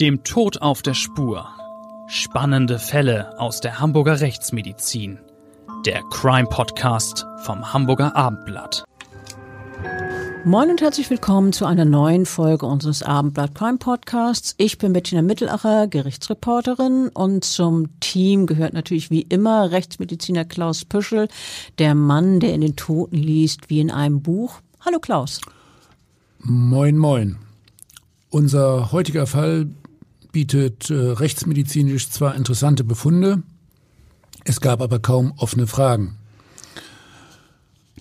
Dem Tod auf der Spur. Spannende Fälle aus der Hamburger Rechtsmedizin. Der Crime Podcast vom Hamburger Abendblatt. Moin und herzlich willkommen zu einer neuen Folge unseres Abendblatt Crime Podcasts. Ich bin Bettina Mittelacher, Gerichtsreporterin und zum Team gehört natürlich wie immer Rechtsmediziner Klaus Püschel, der Mann, der in den Toten liest wie in einem Buch. Hallo Klaus. Moin, moin. Unser heutiger Fall bietet äh, rechtsmedizinisch zwar interessante Befunde, es gab aber kaum offene Fragen.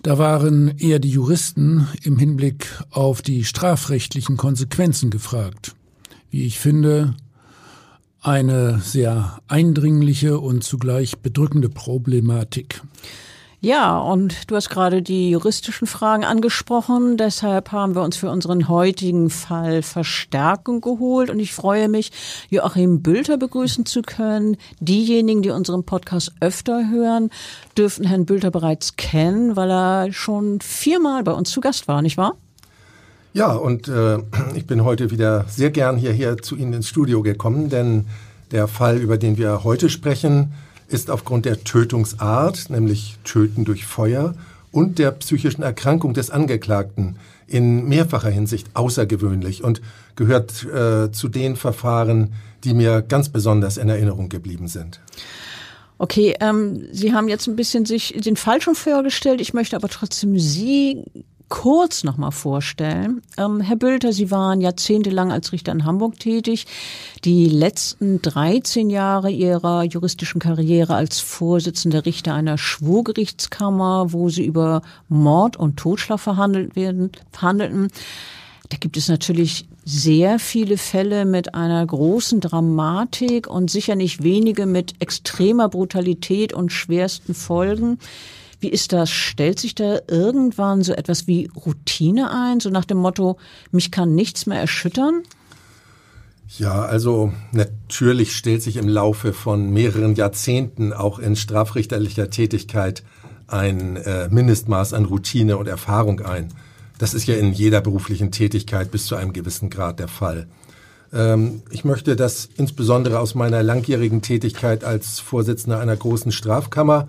Da waren eher die Juristen im Hinblick auf die strafrechtlichen Konsequenzen gefragt. Wie ich finde, eine sehr eindringliche und zugleich bedrückende Problematik. Ja, und du hast gerade die juristischen Fragen angesprochen. Deshalb haben wir uns für unseren heutigen Fall Verstärkung geholt. Und ich freue mich, Joachim Bülter begrüßen zu können. Diejenigen, die unseren Podcast öfter hören, dürften Herrn Bülter bereits kennen, weil er schon viermal bei uns zu Gast war, nicht wahr? Ja, und äh, ich bin heute wieder sehr gern hierher zu Ihnen ins Studio gekommen, denn der Fall, über den wir heute sprechen, ist aufgrund der Tötungsart, nämlich Töten durch Feuer, und der psychischen Erkrankung des Angeklagten in mehrfacher Hinsicht außergewöhnlich und gehört äh, zu den Verfahren, die mir ganz besonders in Erinnerung geblieben sind. Okay, ähm, Sie haben jetzt ein bisschen sich den Fall schon vorgestellt. Ich möchte aber trotzdem Sie kurz nochmal vorstellen. Ähm, Herr Bülter, Sie waren jahrzehntelang als Richter in Hamburg tätig. Die letzten 13 Jahre Ihrer juristischen Karriere als Vorsitzender Richter einer Schwurgerichtskammer, wo Sie über Mord und Totschlag verhandelt werden, verhandelten. Da gibt es natürlich sehr viele Fälle mit einer großen Dramatik und sicher nicht wenige mit extremer Brutalität und schwersten Folgen. Wie ist das? Stellt sich da irgendwann so etwas wie Routine ein, so nach dem Motto, mich kann nichts mehr erschüttern? Ja, also natürlich stellt sich im Laufe von mehreren Jahrzehnten auch in strafrichterlicher Tätigkeit ein äh, Mindestmaß an Routine und Erfahrung ein. Das ist ja in jeder beruflichen Tätigkeit bis zu einem gewissen Grad der Fall. Ähm, ich möchte das insbesondere aus meiner langjährigen Tätigkeit als Vorsitzender einer großen Strafkammer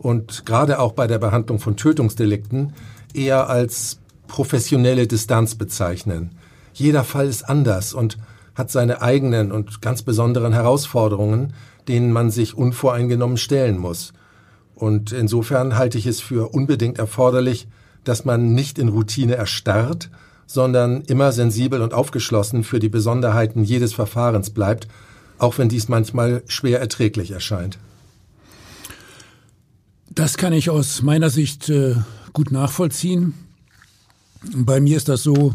und gerade auch bei der Behandlung von Tötungsdelikten eher als professionelle Distanz bezeichnen. Jeder Fall ist anders und hat seine eigenen und ganz besonderen Herausforderungen, denen man sich unvoreingenommen stellen muss. Und insofern halte ich es für unbedingt erforderlich, dass man nicht in Routine erstarrt, sondern immer sensibel und aufgeschlossen für die Besonderheiten jedes Verfahrens bleibt, auch wenn dies manchmal schwer erträglich erscheint. Das kann ich aus meiner Sicht äh, gut nachvollziehen. Bei mir ist das so,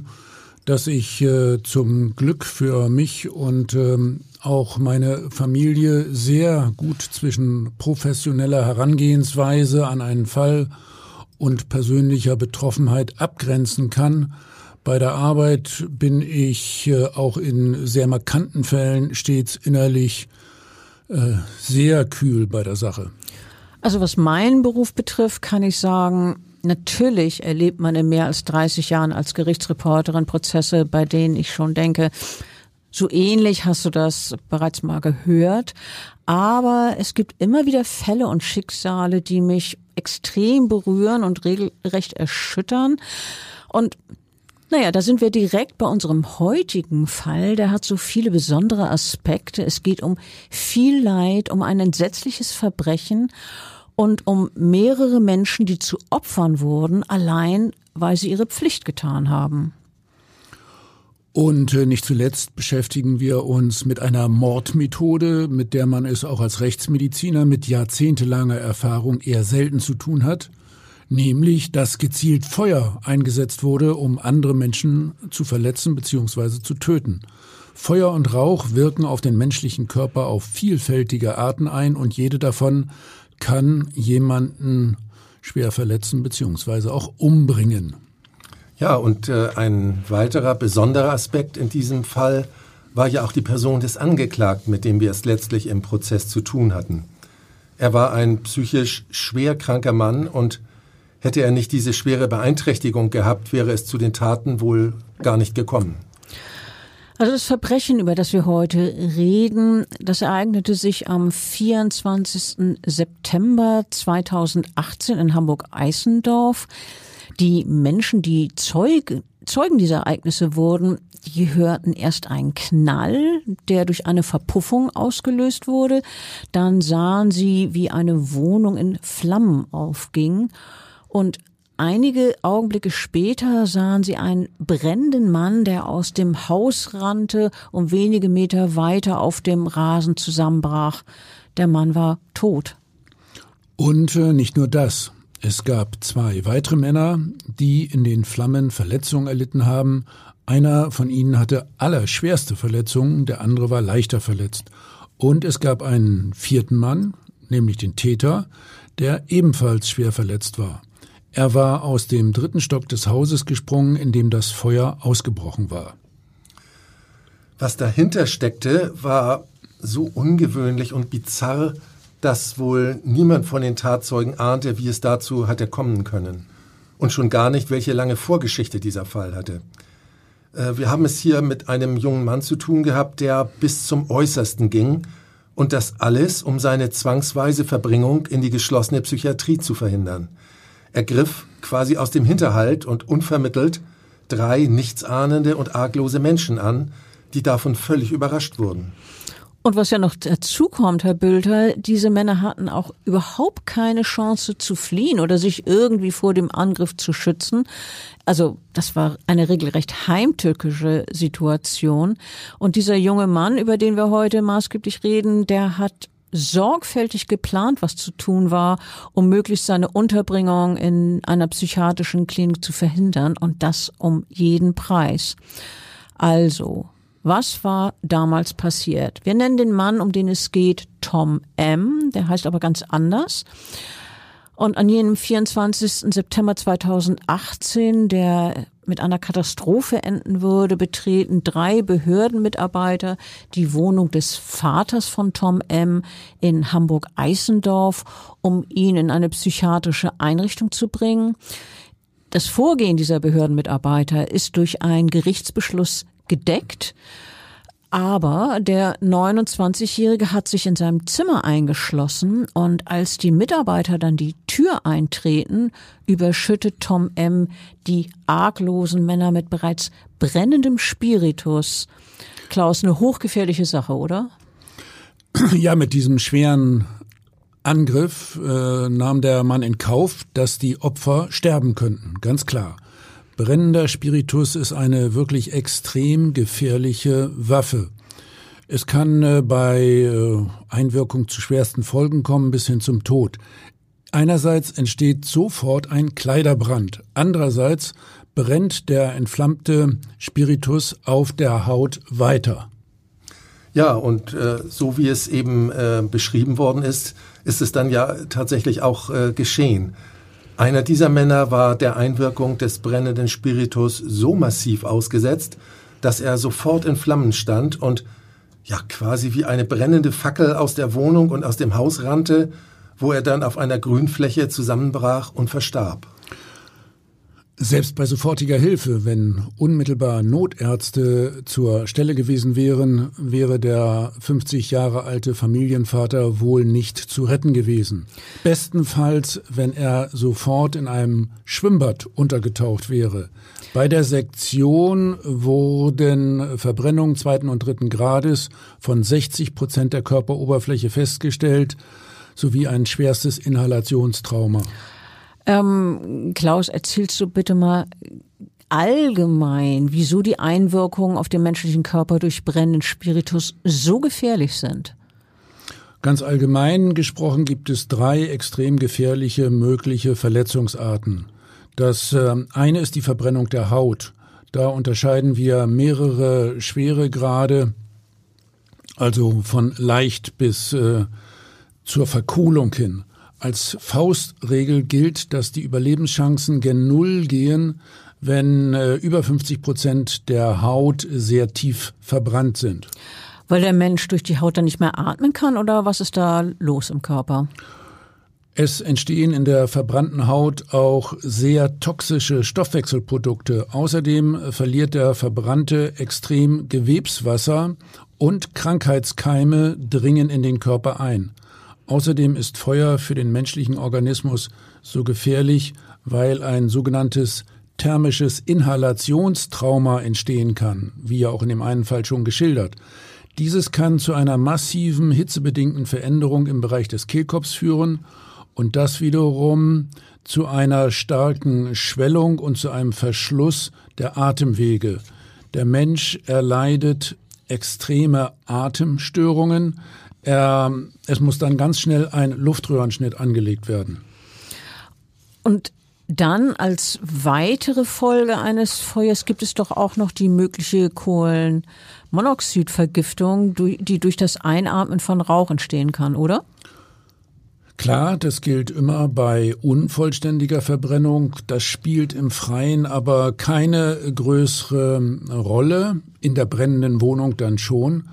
dass ich äh, zum Glück für mich und ähm, auch meine Familie sehr gut zwischen professioneller Herangehensweise an einen Fall und persönlicher Betroffenheit abgrenzen kann. Bei der Arbeit bin ich äh, auch in sehr markanten Fällen stets innerlich äh, sehr kühl bei der Sache. Also was meinen Beruf betrifft, kann ich sagen, natürlich erlebt man in mehr als 30 Jahren als Gerichtsreporterin Prozesse, bei denen ich schon denke, so ähnlich hast du das bereits mal gehört. Aber es gibt immer wieder Fälle und Schicksale, die mich extrem berühren und regelrecht erschüttern. Und naja, da sind wir direkt bei unserem heutigen Fall. Der hat so viele besondere Aspekte. Es geht um viel Leid, um ein entsetzliches Verbrechen und um mehrere Menschen, die zu Opfern wurden, allein weil sie ihre Pflicht getan haben. Und äh, nicht zuletzt beschäftigen wir uns mit einer Mordmethode, mit der man es auch als Rechtsmediziner mit jahrzehntelanger Erfahrung eher selten zu tun hat, nämlich dass gezielt Feuer eingesetzt wurde, um andere Menschen zu verletzen bzw. zu töten. Feuer und Rauch wirken auf den menschlichen Körper auf vielfältige Arten ein und jede davon kann jemanden schwer verletzen beziehungsweise auch umbringen. Ja, und äh, ein weiterer besonderer Aspekt in diesem Fall war ja auch die Person des Angeklagten, mit dem wir es letztlich im Prozess zu tun hatten. Er war ein psychisch schwer kranker Mann und hätte er nicht diese schwere Beeinträchtigung gehabt, wäre es zu den Taten wohl gar nicht gekommen. Also das Verbrechen, über das wir heute reden, das ereignete sich am 24. September 2018 in Hamburg-Eisendorf. Die Menschen, die Zeuge, Zeugen dieser Ereignisse wurden, die hörten erst einen Knall, der durch eine Verpuffung ausgelöst wurde. Dann sahen sie, wie eine Wohnung in Flammen aufging. Und Einige Augenblicke später sahen sie einen brennenden Mann, der aus dem Haus rannte und wenige Meter weiter auf dem Rasen zusammenbrach. Der Mann war tot. Und äh, nicht nur das. Es gab zwei weitere Männer, die in den Flammen Verletzungen erlitten haben. Einer von ihnen hatte allerschwerste Verletzungen, der andere war leichter verletzt. Und es gab einen vierten Mann, nämlich den Täter, der ebenfalls schwer verletzt war. Er war aus dem dritten Stock des Hauses gesprungen, in dem das Feuer ausgebrochen war. Was dahinter steckte, war so ungewöhnlich und bizarr, dass wohl niemand von den Tatzeugen ahnte, wie es dazu hatte kommen können. Und schon gar nicht, welche lange Vorgeschichte dieser Fall hatte. Äh, wir haben es hier mit einem jungen Mann zu tun gehabt, der bis zum Äußersten ging und das alles, um seine zwangsweise Verbringung in die geschlossene Psychiatrie zu verhindern. Er griff quasi aus dem Hinterhalt und unvermittelt drei nichtsahnende und arglose Menschen an, die davon völlig überrascht wurden. Und was ja noch dazu kommt, Herr Bülter, diese Männer hatten auch überhaupt keine Chance zu fliehen oder sich irgendwie vor dem Angriff zu schützen. Also das war eine regelrecht heimtückische Situation. Und dieser junge Mann, über den wir heute maßgeblich reden, der hat sorgfältig geplant, was zu tun war, um möglichst seine Unterbringung in einer psychiatrischen Klinik zu verhindern und das um jeden Preis. Also, was war damals passiert? Wir nennen den Mann, um den es geht, Tom M., der heißt aber ganz anders. Und an jenem 24. September 2018, der mit einer Katastrophe enden würde, betreten drei Behördenmitarbeiter die Wohnung des Vaters von Tom M. in Hamburg-Eisendorf, um ihn in eine psychiatrische Einrichtung zu bringen. Das Vorgehen dieser Behördenmitarbeiter ist durch einen Gerichtsbeschluss gedeckt. Aber der 29-Jährige hat sich in seinem Zimmer eingeschlossen und als die Mitarbeiter dann die Tür eintreten, überschüttet Tom M. die arglosen Männer mit bereits brennendem Spiritus. Klaus, eine hochgefährliche Sache, oder? Ja, mit diesem schweren Angriff äh, nahm der Mann in Kauf, dass die Opfer sterben könnten, ganz klar. Brennender Spiritus ist eine wirklich extrem gefährliche Waffe. Es kann äh, bei äh, Einwirkung zu schwersten Folgen kommen bis hin zum Tod. Einerseits entsteht sofort ein Kleiderbrand. Andererseits brennt der entflammte Spiritus auf der Haut weiter. Ja, und äh, so wie es eben äh, beschrieben worden ist, ist es dann ja tatsächlich auch äh, geschehen. Einer dieser Männer war der Einwirkung des brennenden Spiritus so massiv ausgesetzt, dass er sofort in Flammen stand und ja quasi wie eine brennende Fackel aus der Wohnung und aus dem Haus rannte, wo er dann auf einer Grünfläche zusammenbrach und verstarb. Selbst bei sofortiger Hilfe, wenn unmittelbar Notärzte zur Stelle gewesen wären, wäre der 50 Jahre alte Familienvater wohl nicht zu retten gewesen. Bestenfalls, wenn er sofort in einem Schwimmbad untergetaucht wäre. Bei der Sektion wurden Verbrennungen zweiten und dritten Grades von 60 Prozent der Körperoberfläche festgestellt, sowie ein schwerstes Inhalationstrauma. Ähm, Klaus, erzählst du bitte mal allgemein, wieso die Einwirkungen auf den menschlichen Körper durch brennenden Spiritus so gefährlich sind? Ganz allgemein gesprochen gibt es drei extrem gefährliche mögliche Verletzungsarten. Das äh, eine ist die Verbrennung der Haut. Da unterscheiden wir mehrere Schweregrade, also von leicht bis äh, zur Verkohlung hin. Als Faustregel gilt, dass die Überlebenschancen gen Null gehen, wenn äh, über 50 Prozent der Haut sehr tief verbrannt sind. Weil der Mensch durch die Haut dann nicht mehr atmen kann oder was ist da los im Körper? Es entstehen in der verbrannten Haut auch sehr toxische Stoffwechselprodukte. Außerdem verliert der Verbrannte extrem Gewebswasser und Krankheitskeime dringen in den Körper ein. Außerdem ist Feuer für den menschlichen Organismus so gefährlich, weil ein sogenanntes thermisches Inhalationstrauma entstehen kann, wie ja auch in dem einen Fall schon geschildert. Dieses kann zu einer massiven hitzebedingten Veränderung im Bereich des Kehlkopfs führen und das wiederum zu einer starken Schwellung und zu einem Verschluss der Atemwege. Der Mensch erleidet extreme Atemstörungen. Er, es muss dann ganz schnell ein Luftröhrenschnitt angelegt werden. Und dann als weitere Folge eines Feuers gibt es doch auch noch die mögliche Kohlenmonoxidvergiftung, die durch das Einatmen von Rauch entstehen kann, oder? Klar, das gilt immer bei unvollständiger Verbrennung. Das spielt im Freien aber keine größere Rolle, in der brennenden Wohnung dann schon.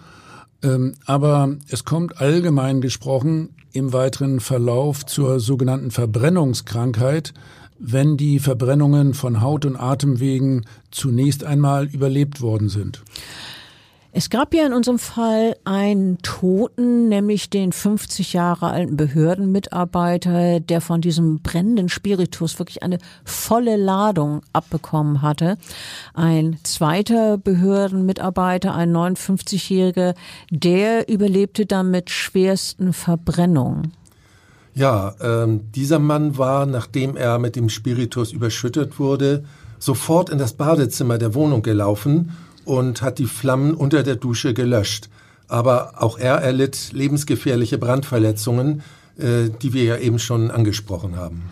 Ähm, aber es kommt allgemein gesprochen im weiteren Verlauf zur sogenannten Verbrennungskrankheit, wenn die Verbrennungen von Haut- und Atemwegen zunächst einmal überlebt worden sind. Es gab ja in unserem Fall einen Toten, nämlich den 50 Jahre alten Behördenmitarbeiter, der von diesem brennenden Spiritus wirklich eine volle Ladung abbekommen hatte. Ein zweiter Behördenmitarbeiter, ein 59-Jähriger, der überlebte dann mit schwersten Verbrennungen. Ja, ähm, dieser Mann war, nachdem er mit dem Spiritus überschüttet wurde, sofort in das Badezimmer der Wohnung gelaufen und hat die Flammen unter der Dusche gelöscht. Aber auch er erlitt lebensgefährliche Brandverletzungen, äh, die wir ja eben schon angesprochen haben.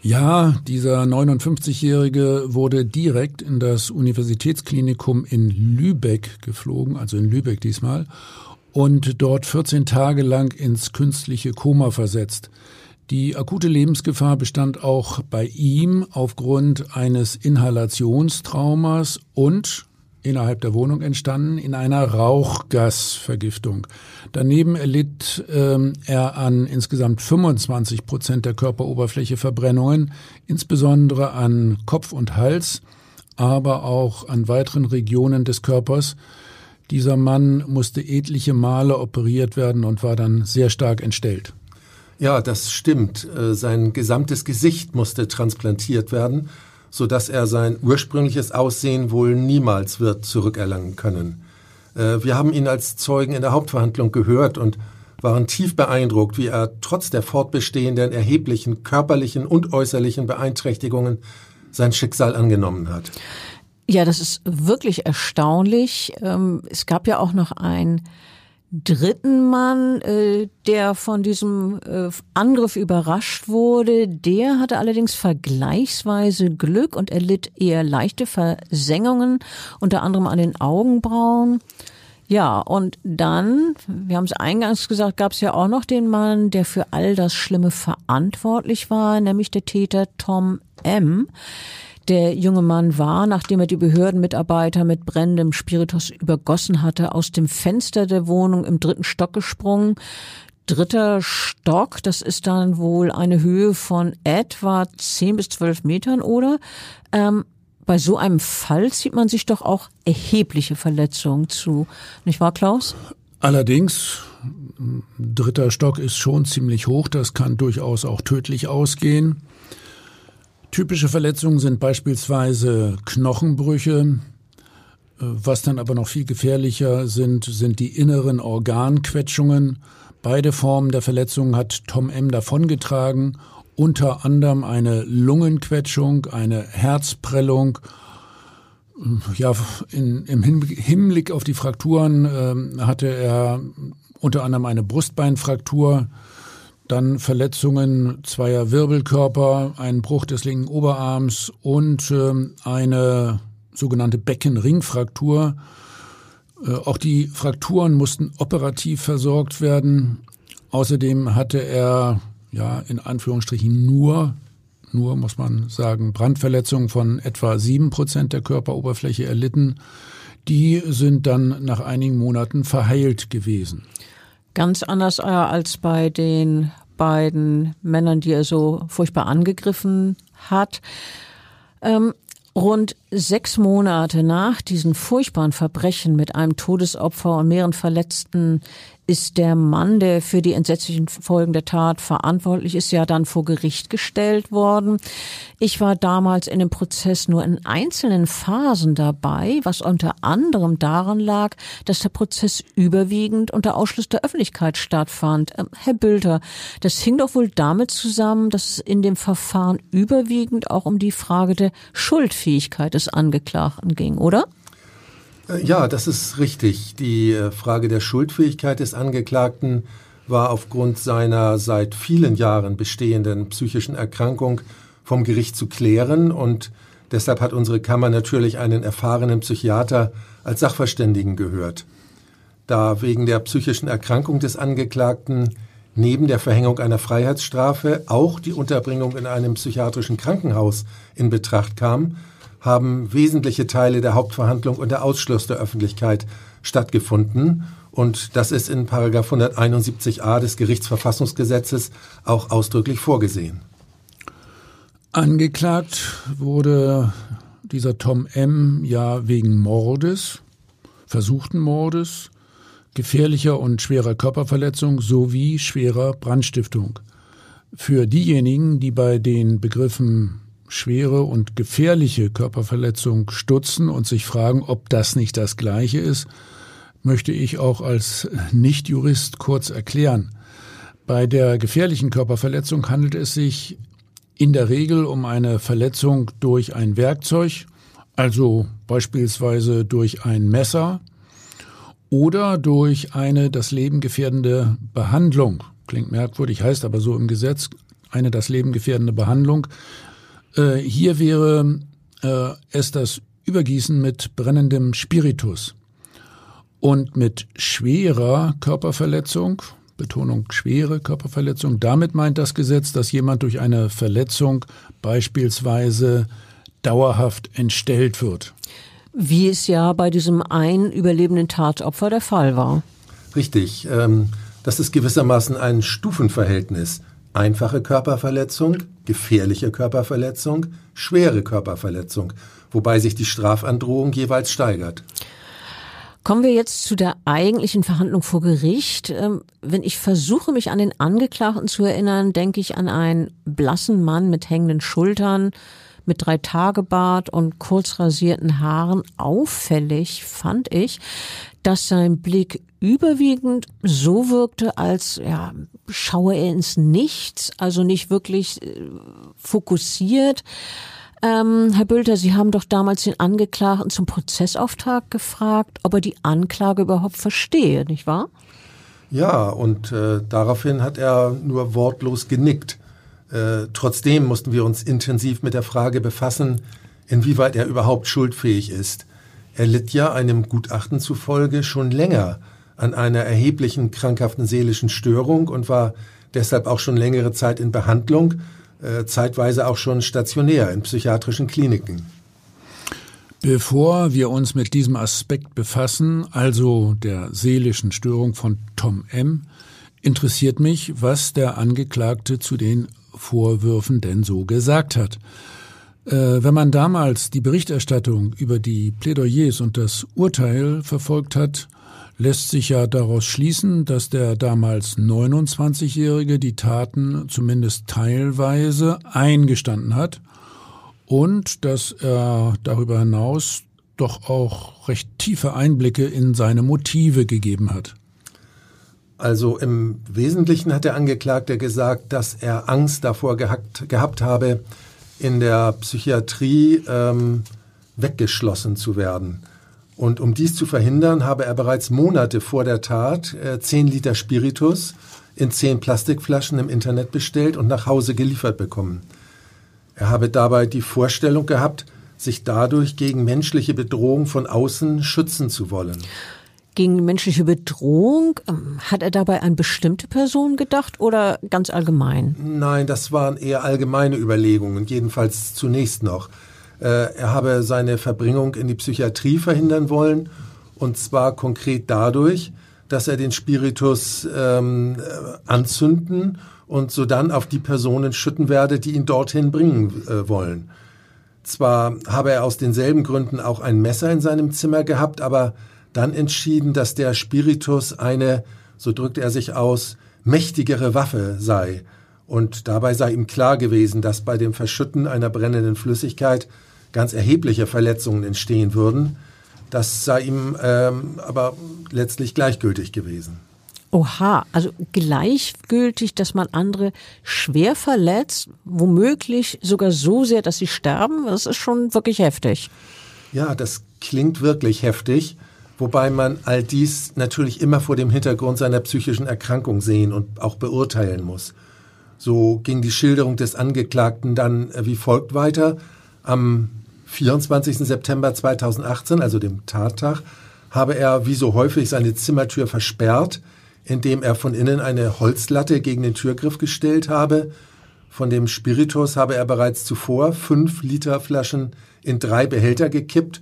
Ja, dieser 59-Jährige wurde direkt in das Universitätsklinikum in Lübeck geflogen, also in Lübeck diesmal, und dort 14 Tage lang ins künstliche Koma versetzt. Die akute Lebensgefahr bestand auch bei ihm aufgrund eines Inhalationstraumas und innerhalb der Wohnung entstanden in einer Rauchgasvergiftung. Daneben erlitt ähm, er an insgesamt 25 Prozent der Körperoberfläche Verbrennungen, insbesondere an Kopf und Hals, aber auch an weiteren Regionen des Körpers. Dieser Mann musste etliche Male operiert werden und war dann sehr stark entstellt. Ja, das stimmt. Äh, sein gesamtes Gesicht musste transplantiert werden so dass er sein ursprüngliches Aussehen wohl niemals wird zurückerlangen können. Äh, wir haben ihn als Zeugen in der Hauptverhandlung gehört und waren tief beeindruckt, wie er trotz der fortbestehenden erheblichen körperlichen und äußerlichen Beeinträchtigungen sein Schicksal angenommen hat. Ja, das ist wirklich erstaunlich. Ähm, es gab ja auch noch ein dritten Mann, äh, der von diesem äh, Angriff überrascht wurde, der hatte allerdings vergleichsweise Glück und erlitt eher leichte Versengungen, unter anderem an den Augenbrauen. Ja, und dann, wir haben es eingangs gesagt, gab es ja auch noch den Mann, der für all das Schlimme verantwortlich war, nämlich der Täter Tom M. Der junge Mann war, nachdem er die Behördenmitarbeiter mit brennendem Spiritus übergossen hatte, aus dem Fenster der Wohnung im dritten Stock gesprungen. Dritter Stock, das ist dann wohl eine Höhe von etwa zehn bis zwölf Metern, oder? Ähm, bei so einem Fall zieht man sich doch auch erhebliche Verletzungen zu. Nicht wahr, Klaus? Allerdings, dritter Stock ist schon ziemlich hoch, das kann durchaus auch tödlich ausgehen. Typische Verletzungen sind beispielsweise Knochenbrüche. Äh, was dann aber noch viel gefährlicher sind, sind die inneren Organquetschungen. Beide Formen der Verletzungen hat Tom M. davongetragen, unter anderem eine Lungenquetschung, eine Herzprellung. Ja, in, im Hinblick auf die Frakturen äh, hatte er unter anderem eine Brustbeinfraktur, dann Verletzungen zweier Wirbelkörper, einen Bruch des linken Oberarms und äh, eine sogenannte Beckenringfraktur. Äh, auch die Frakturen mussten operativ versorgt werden. Außerdem hatte er, ja, in Anführungsstrichen nur, nur muss man sagen, Brandverletzungen von etwa sieben Prozent der Körperoberfläche erlitten. Die sind dann nach einigen Monaten verheilt gewesen. Ganz anders äh, als bei den beiden Männern, die er so furchtbar angegriffen hat. Ähm, Rund sechs Monate nach diesen furchtbaren Verbrechen mit einem Todesopfer und mehreren Verletzten ist der Mann, der für die entsetzlichen Folgen der Tat verantwortlich ist, ja dann vor Gericht gestellt worden. Ich war damals in dem Prozess nur in einzelnen Phasen dabei, was unter anderem daran lag, dass der Prozess überwiegend unter Ausschluss der Öffentlichkeit stattfand. Ähm, Herr Bülter, das hing doch wohl damit zusammen, dass es in dem Verfahren überwiegend auch um die Frage der Schuldfähigkeit des Angeklagten ging, oder? Äh, ja, das ist richtig. Die äh, Frage der Schuldfähigkeit des Angeklagten war aufgrund seiner seit vielen Jahren bestehenden psychischen Erkrankung vom Gericht zu klären und deshalb hat unsere Kammer natürlich einen erfahrenen Psychiater als Sachverständigen gehört. Da wegen der psychischen Erkrankung des Angeklagten neben der Verhängung einer Freiheitsstrafe auch die Unterbringung in einem psychiatrischen Krankenhaus in Betracht kam, haben wesentliche Teile der Hauptverhandlung unter Ausschluss der Öffentlichkeit stattgefunden. Und das ist in Paragraph 171a des Gerichtsverfassungsgesetzes auch ausdrücklich vorgesehen. Angeklagt wurde dieser Tom M. ja wegen Mordes, versuchten Mordes, gefährlicher und schwerer Körperverletzung sowie schwerer Brandstiftung. Für diejenigen, die bei den Begriffen schwere und gefährliche Körperverletzung stutzen und sich fragen, ob das nicht das gleiche ist, möchte ich auch als Nichtjurist kurz erklären. Bei der gefährlichen Körperverletzung handelt es sich in der Regel um eine Verletzung durch ein Werkzeug, also beispielsweise durch ein Messer oder durch eine das Leben gefährdende Behandlung. Klingt merkwürdig, heißt aber so im Gesetz eine das Leben gefährdende Behandlung, äh, hier wäre äh, es das Übergießen mit brennendem Spiritus. Und mit schwerer Körperverletzung, Betonung schwere Körperverletzung, damit meint das Gesetz, dass jemand durch eine Verletzung beispielsweise dauerhaft entstellt wird. Wie es ja bei diesem einen überlebenden Tatopfer der Fall war. Richtig. Ähm, das ist gewissermaßen ein Stufenverhältnis einfache Körperverletzung, gefährliche Körperverletzung, schwere Körperverletzung, wobei sich die Strafandrohung jeweils steigert. Kommen wir jetzt zu der eigentlichen Verhandlung vor Gericht. Ähm, wenn ich versuche, mich an den Angeklagten zu erinnern, denke ich an einen blassen Mann mit hängenden Schultern, mit drei Tagebart und kurz rasierten Haaren. Auffällig fand ich, dass sein Blick überwiegend so wirkte, als ja, schaue er ins Nichts, also nicht wirklich äh, fokussiert. Ähm, Herr Bülter, Sie haben doch damals den Angeklagten zum Prozessauftakt gefragt, ob er die Anklage überhaupt verstehe, nicht wahr? Ja, und äh, daraufhin hat er nur wortlos genickt. Äh, trotzdem mussten wir uns intensiv mit der Frage befassen, inwieweit er überhaupt schuldfähig ist. Er litt ja einem Gutachten zufolge schon länger an einer erheblichen krankhaften seelischen Störung und war deshalb auch schon längere Zeit in Behandlung, äh, zeitweise auch schon stationär in psychiatrischen Kliniken. Bevor wir uns mit diesem Aspekt befassen, also der seelischen Störung von Tom M., interessiert mich, was der Angeklagte zu den Vorwürfen denn so gesagt hat. Äh, wenn man damals die Berichterstattung über die Plädoyers und das Urteil verfolgt hat, lässt sich ja daraus schließen, dass der damals 29-Jährige die Taten zumindest teilweise eingestanden hat und dass er darüber hinaus doch auch recht tiefe Einblicke in seine Motive gegeben hat. Also im Wesentlichen hat der Angeklagte gesagt, dass er Angst davor gehabt, gehabt habe, in der Psychiatrie ähm, weggeschlossen zu werden. Und um dies zu verhindern, habe er bereits Monate vor der Tat äh, 10 Liter Spiritus in 10 Plastikflaschen im Internet bestellt und nach Hause geliefert bekommen. Er habe dabei die Vorstellung gehabt, sich dadurch gegen menschliche Bedrohung von außen schützen zu wollen gegen menschliche Bedrohung. Ähm, hat er dabei an bestimmte Personen gedacht oder ganz allgemein? Nein, das waren eher allgemeine Überlegungen, jedenfalls zunächst noch. Äh, er habe seine Verbringung in die Psychiatrie verhindern wollen und zwar konkret dadurch, dass er den Spiritus ähm, anzünden und sodann auf die Personen schütten werde, die ihn dorthin bringen äh, wollen. Zwar habe er aus denselben Gründen auch ein Messer in seinem Zimmer gehabt, aber dann entschieden, dass der Spiritus eine, so drückte er sich aus, mächtigere Waffe sei. Und dabei sei ihm klar gewesen, dass bei dem Verschütten einer brennenden Flüssigkeit ganz erhebliche Verletzungen entstehen würden. Das sei ihm ähm, aber letztlich gleichgültig gewesen. Oha, also gleichgültig, dass man andere schwer verletzt, womöglich sogar so sehr, dass sie sterben, das ist schon wirklich heftig. Ja, das klingt wirklich heftig, wobei man all dies natürlich immer vor dem Hintergrund seiner psychischen Erkrankung sehen und auch beurteilen muss. So ging die Schilderung des Angeklagten dann wie folgt weiter. Am 24. September 2018, also dem Tattag, habe er wie so häufig seine Zimmertür versperrt, indem er von innen eine Holzlatte gegen den Türgriff gestellt habe. Von dem Spiritus habe er bereits zuvor fünf Liter Flaschen in drei Behälter gekippt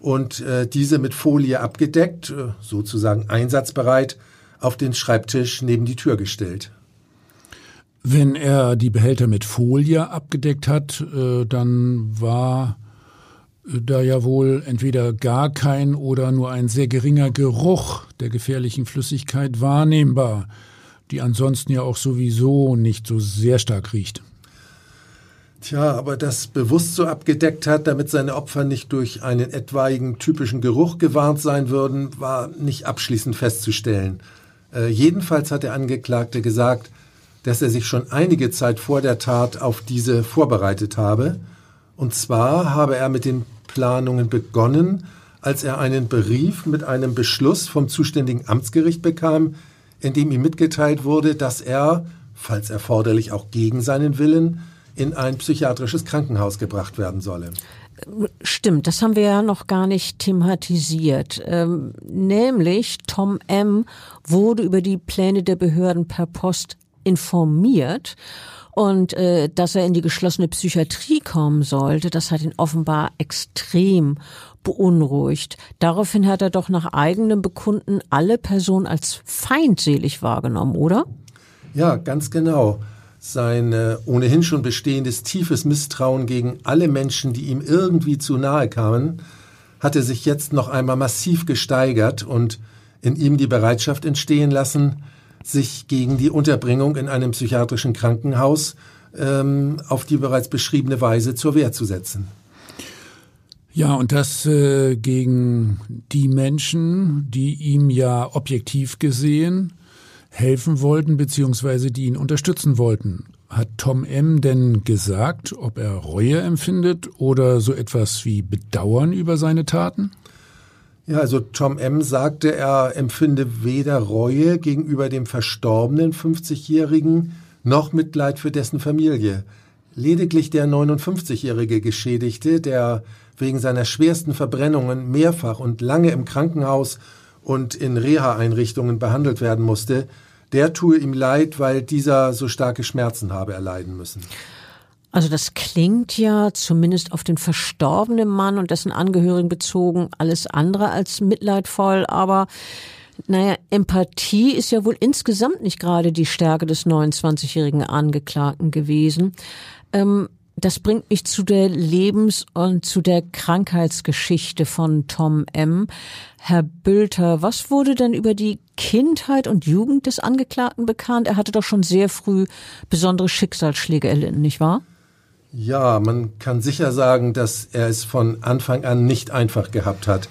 und äh, diese mit Folie abgedeckt, äh, sozusagen einsatzbereit, auf den Schreibtisch neben die Tür gestellt. Wenn er die Behälter mit Folie abgedeckt hat, äh, dann war da ja wohl entweder gar kein oder nur ein sehr geringer Geruch der gefährlichen Flüssigkeit wahrnehmbar, die ansonsten ja auch sowieso nicht so sehr stark riecht. Tja, aber das bewusst so abgedeckt hat, damit seine Opfer nicht durch einen etwaigen typischen Geruch gewarnt sein würden, war nicht abschließend festzustellen. Äh, jedenfalls hat der Angeklagte gesagt, dass er sich schon einige Zeit vor der Tat auf diese vorbereitet habe. Und zwar habe er mit den Planungen begonnen, als er einen Brief mit einem Beschluss vom zuständigen Amtsgericht bekam, in dem ihm mitgeteilt wurde, dass er, falls erforderlich auch gegen seinen Willen, in ein psychiatrisches Krankenhaus gebracht werden solle. Stimmt, das haben wir ja noch gar nicht thematisiert. Ähm, nämlich Tom M. wurde über die Pläne der Behörden per Post informiert und äh, dass er in die geschlossene Psychiatrie kommen sollte, das hat ihn offenbar extrem beunruhigt. Daraufhin hat er doch nach eigenem Bekunden alle Personen als feindselig wahrgenommen, oder? Ja, ganz genau. Sein äh, ohnehin schon bestehendes tiefes Misstrauen gegen alle Menschen, die ihm irgendwie zu nahe kamen, hatte sich jetzt noch einmal massiv gesteigert und in ihm die Bereitschaft entstehen lassen, sich gegen die Unterbringung in einem psychiatrischen Krankenhaus ähm, auf die bereits beschriebene Weise zur Wehr zu setzen. Ja, und das äh, gegen die Menschen, die ihm ja objektiv gesehen helfen wollten, beziehungsweise die ihn unterstützen wollten. Hat Tom M. denn gesagt, ob er Reue empfindet oder so etwas wie Bedauern über seine Taten? Ja, also Tom M. sagte, er empfinde weder Reue gegenüber dem verstorbenen 50-Jährigen noch Mitleid für dessen Familie. Lediglich der 59-jährige Geschädigte, der wegen seiner schwersten Verbrennungen mehrfach und lange im Krankenhaus und in Reha-Einrichtungen behandelt werden musste, der tue ihm leid, weil dieser so starke Schmerzen habe erleiden müssen. Also das klingt ja zumindest auf den verstorbenen Mann und dessen Angehörigen bezogen alles andere als mitleidvoll, aber naja, Empathie ist ja wohl insgesamt nicht gerade die Stärke des 29-jährigen Angeklagten gewesen. Ähm, das bringt mich zu der Lebens- und zu der Krankheitsgeschichte von Tom M. Herr Bülter, was wurde denn über die Kindheit und Jugend des Angeklagten bekannt? Er hatte doch schon sehr früh besondere Schicksalsschläge erlitten, nicht wahr? Ja, man kann sicher sagen, dass er es von Anfang an nicht einfach gehabt hat.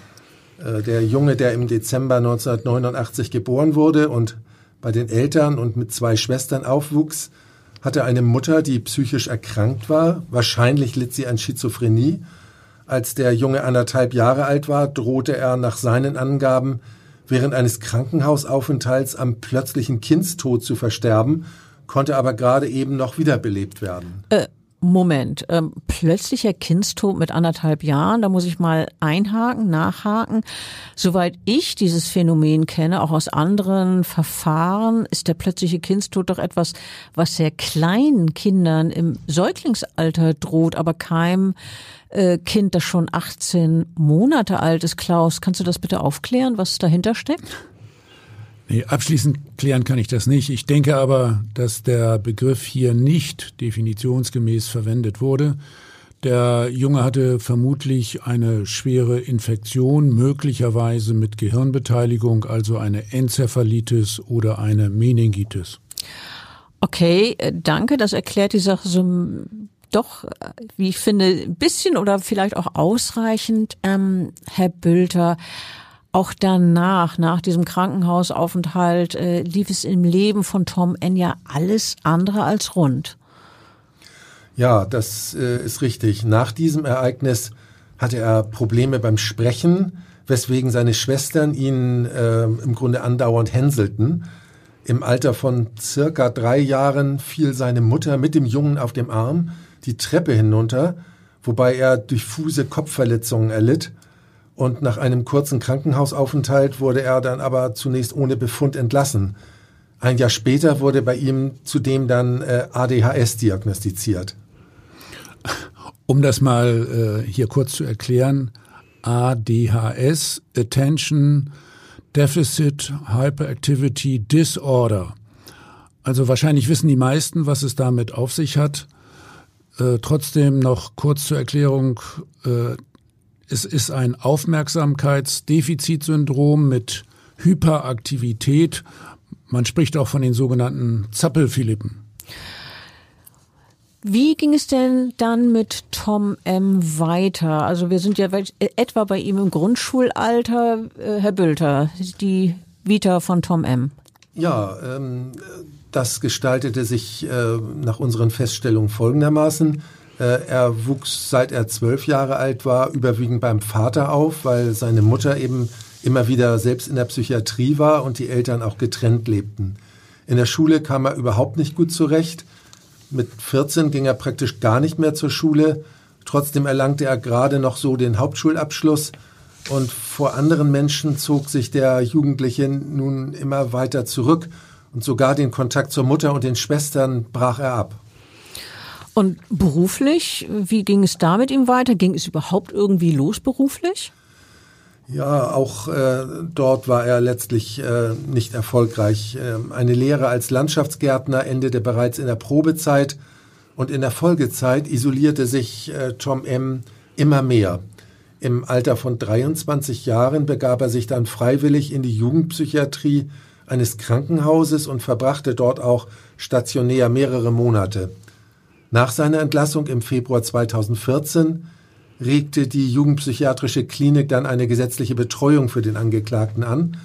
Äh, der Junge, der im Dezember 1989 geboren wurde und bei den Eltern und mit zwei Schwestern aufwuchs, hatte eine Mutter, die psychisch erkrankt war. Wahrscheinlich litt sie an Schizophrenie. Als der Junge anderthalb Jahre alt war, drohte er nach seinen Angaben während eines Krankenhausaufenthalts am plötzlichen Kindstod zu versterben, konnte aber gerade eben noch wiederbelebt werden. Äh, Moment, ähm, plötzlicher Kindstod mit anderthalb Jahren, da muss ich mal einhaken, nachhaken. Soweit ich dieses Phänomen kenne, auch aus anderen Verfahren, ist der plötzliche Kindstod doch etwas, was sehr kleinen Kindern im Säuglingsalter droht, aber keinem äh, Kind, das schon 18 Monate alt ist. Klaus, kannst du das bitte aufklären, was dahinter steckt? Nee, abschließend klären kann ich das nicht. Ich denke aber, dass der Begriff hier nicht definitionsgemäß verwendet wurde. Der Junge hatte vermutlich eine schwere Infektion, möglicherweise mit Gehirnbeteiligung, also eine Enzephalitis oder eine Meningitis. Okay, äh, danke. Das erklärt die Sache so doch, äh, wie ich finde, ein bisschen oder vielleicht auch ausreichend. Ähm, Herr Bülter, auch danach, nach diesem Krankenhausaufenthalt, äh, lief es im Leben von Tom N. ja alles andere als rund. Ja, das äh, ist richtig. Nach diesem Ereignis hatte er Probleme beim Sprechen, weswegen seine Schwestern ihn äh, im Grunde andauernd hänselten. Im Alter von circa drei Jahren fiel seine Mutter mit dem Jungen auf dem Arm die Treppe hinunter, wobei er diffuse Kopfverletzungen erlitt. Und nach einem kurzen Krankenhausaufenthalt wurde er dann aber zunächst ohne Befund entlassen. Ein Jahr später wurde bei ihm zudem dann äh, ADHS diagnostiziert. Um das mal äh, hier kurz zu erklären, ADHS, Attention Deficit Hyperactivity Disorder. Also wahrscheinlich wissen die meisten, was es damit auf sich hat. Äh, trotzdem noch kurz zur Erklärung. Äh, es ist ein Aufmerksamkeitsdefizitsyndrom mit Hyperaktivität. Man spricht auch von den sogenannten Zappelphilippen. Wie ging es denn dann mit Tom M. weiter? Also wir sind ja etwa bei ihm im Grundschulalter. Äh, Herr Bülter, die Vita von Tom M. Ja, ähm, das gestaltete sich äh, nach unseren Feststellungen folgendermaßen. Äh, er wuchs, seit er zwölf Jahre alt war, überwiegend beim Vater auf, weil seine Mutter eben immer wieder selbst in der Psychiatrie war und die Eltern auch getrennt lebten. In der Schule kam er überhaupt nicht gut zurecht mit 14 ging er praktisch gar nicht mehr zur Schule. Trotzdem erlangte er gerade noch so den Hauptschulabschluss. Und vor anderen Menschen zog sich der Jugendliche nun immer weiter zurück. Und sogar den Kontakt zur Mutter und den Schwestern brach er ab. Und beruflich, wie ging es da mit ihm weiter? Ging es überhaupt irgendwie los beruflich? Ja, auch äh, dort war er letztlich äh, nicht erfolgreich. Äh, eine Lehre als Landschaftsgärtner endete bereits in der Probezeit und in der Folgezeit isolierte sich äh, Tom M. immer mehr. Im Alter von 23 Jahren begab er sich dann freiwillig in die Jugendpsychiatrie eines Krankenhauses und verbrachte dort auch stationär mehrere Monate. Nach seiner Entlassung im Februar 2014 regte die Jugendpsychiatrische Klinik dann eine gesetzliche Betreuung für den Angeklagten an,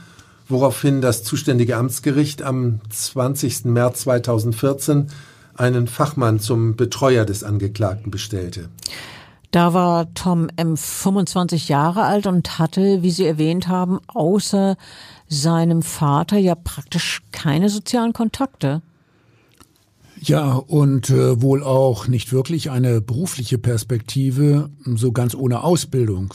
woraufhin das zuständige Amtsgericht am 20. März 2014 einen Fachmann zum Betreuer des Angeklagten bestellte. Da war Tom M. 25 Jahre alt und hatte, wie Sie erwähnt haben, außer seinem Vater ja praktisch keine sozialen Kontakte. Ja, und äh, wohl auch nicht wirklich eine berufliche Perspektive, so ganz ohne Ausbildung.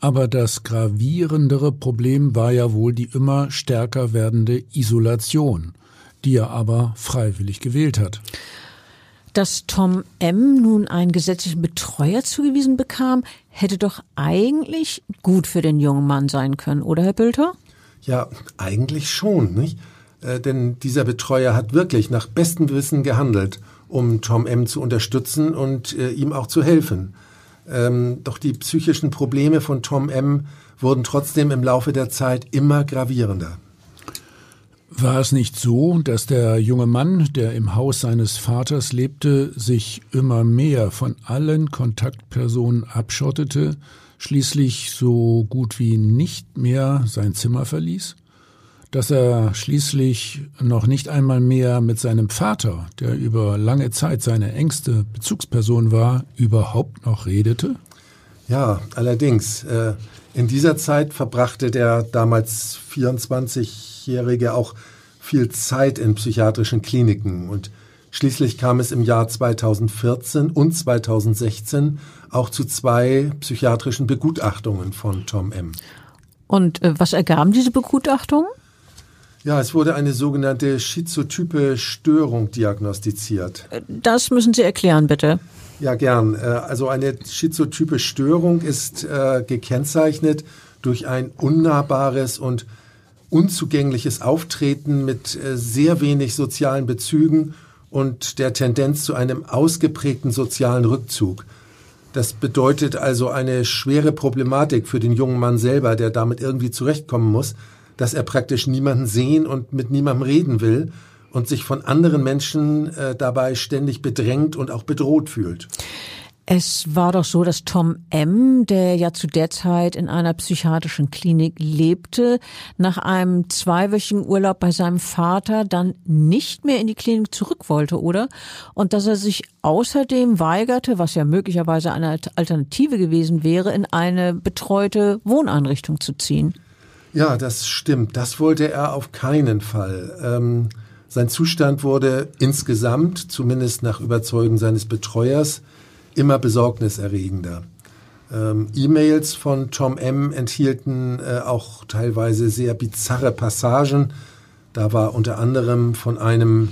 Aber das gravierendere Problem war ja wohl die immer stärker werdende Isolation, die er aber freiwillig gewählt hat. Dass Tom M. nun einen gesetzlichen Betreuer zugewiesen bekam, hätte doch eigentlich gut für den jungen Mann sein können, oder Herr Bülter? Ja, eigentlich schon, nicht? Äh, denn dieser Betreuer hat wirklich nach bestem Wissen gehandelt, um Tom M. zu unterstützen und äh, ihm auch zu helfen. Ähm, doch die psychischen Probleme von Tom M. wurden trotzdem im Laufe der Zeit immer gravierender. War es nicht so, dass der junge Mann, der im Haus seines Vaters lebte, sich immer mehr von allen Kontaktpersonen abschottete, schließlich so gut wie nicht mehr sein Zimmer verließ? Dass er schließlich noch nicht einmal mehr mit seinem Vater, der über lange Zeit seine engste Bezugsperson war, überhaupt noch redete? Ja, allerdings. Äh, in dieser Zeit verbrachte der damals 24-Jährige auch viel Zeit in psychiatrischen Kliniken und schließlich kam es im Jahr 2014 und 2016 auch zu zwei psychiatrischen Begutachtungen von Tom M. Und äh, was ergaben diese Begutachtungen? Ja, es wurde eine sogenannte schizotype Störung diagnostiziert. Das müssen Sie erklären, bitte. Ja, gern. Äh, also eine schizotype Störung ist äh, gekennzeichnet durch ein unnahbares und unzugängliches Auftreten mit äh, sehr wenig sozialen Bezügen und der Tendenz zu einem ausgeprägten sozialen Rückzug. Das bedeutet also eine schwere Problematik für den jungen Mann selber, der damit irgendwie zurechtkommen muss, dass er praktisch niemanden sehen und mit niemandem reden will und sich von anderen Menschen äh, dabei ständig bedrängt und auch bedroht fühlt. Es war doch so, dass Tom M., der ja zu der Zeit in einer psychiatrischen Klinik lebte, nach einem zweiwöchigen Urlaub bei seinem Vater dann nicht mehr in die Klinik zurück wollte, oder? Und dass er sich außerdem weigerte, was ja möglicherweise eine Alternative gewesen wäre, in eine betreute Wohneinrichtung zu ziehen. Ja, das stimmt. Das wollte er auf keinen Fall. Ähm, sein Zustand wurde insgesamt, zumindest nach Überzeugen seines Betreuers, immer besorgniserregender. Ähm, E-Mails von Tom M. enthielten äh, auch teilweise sehr bizarre Passagen. Da war unter anderem von einem,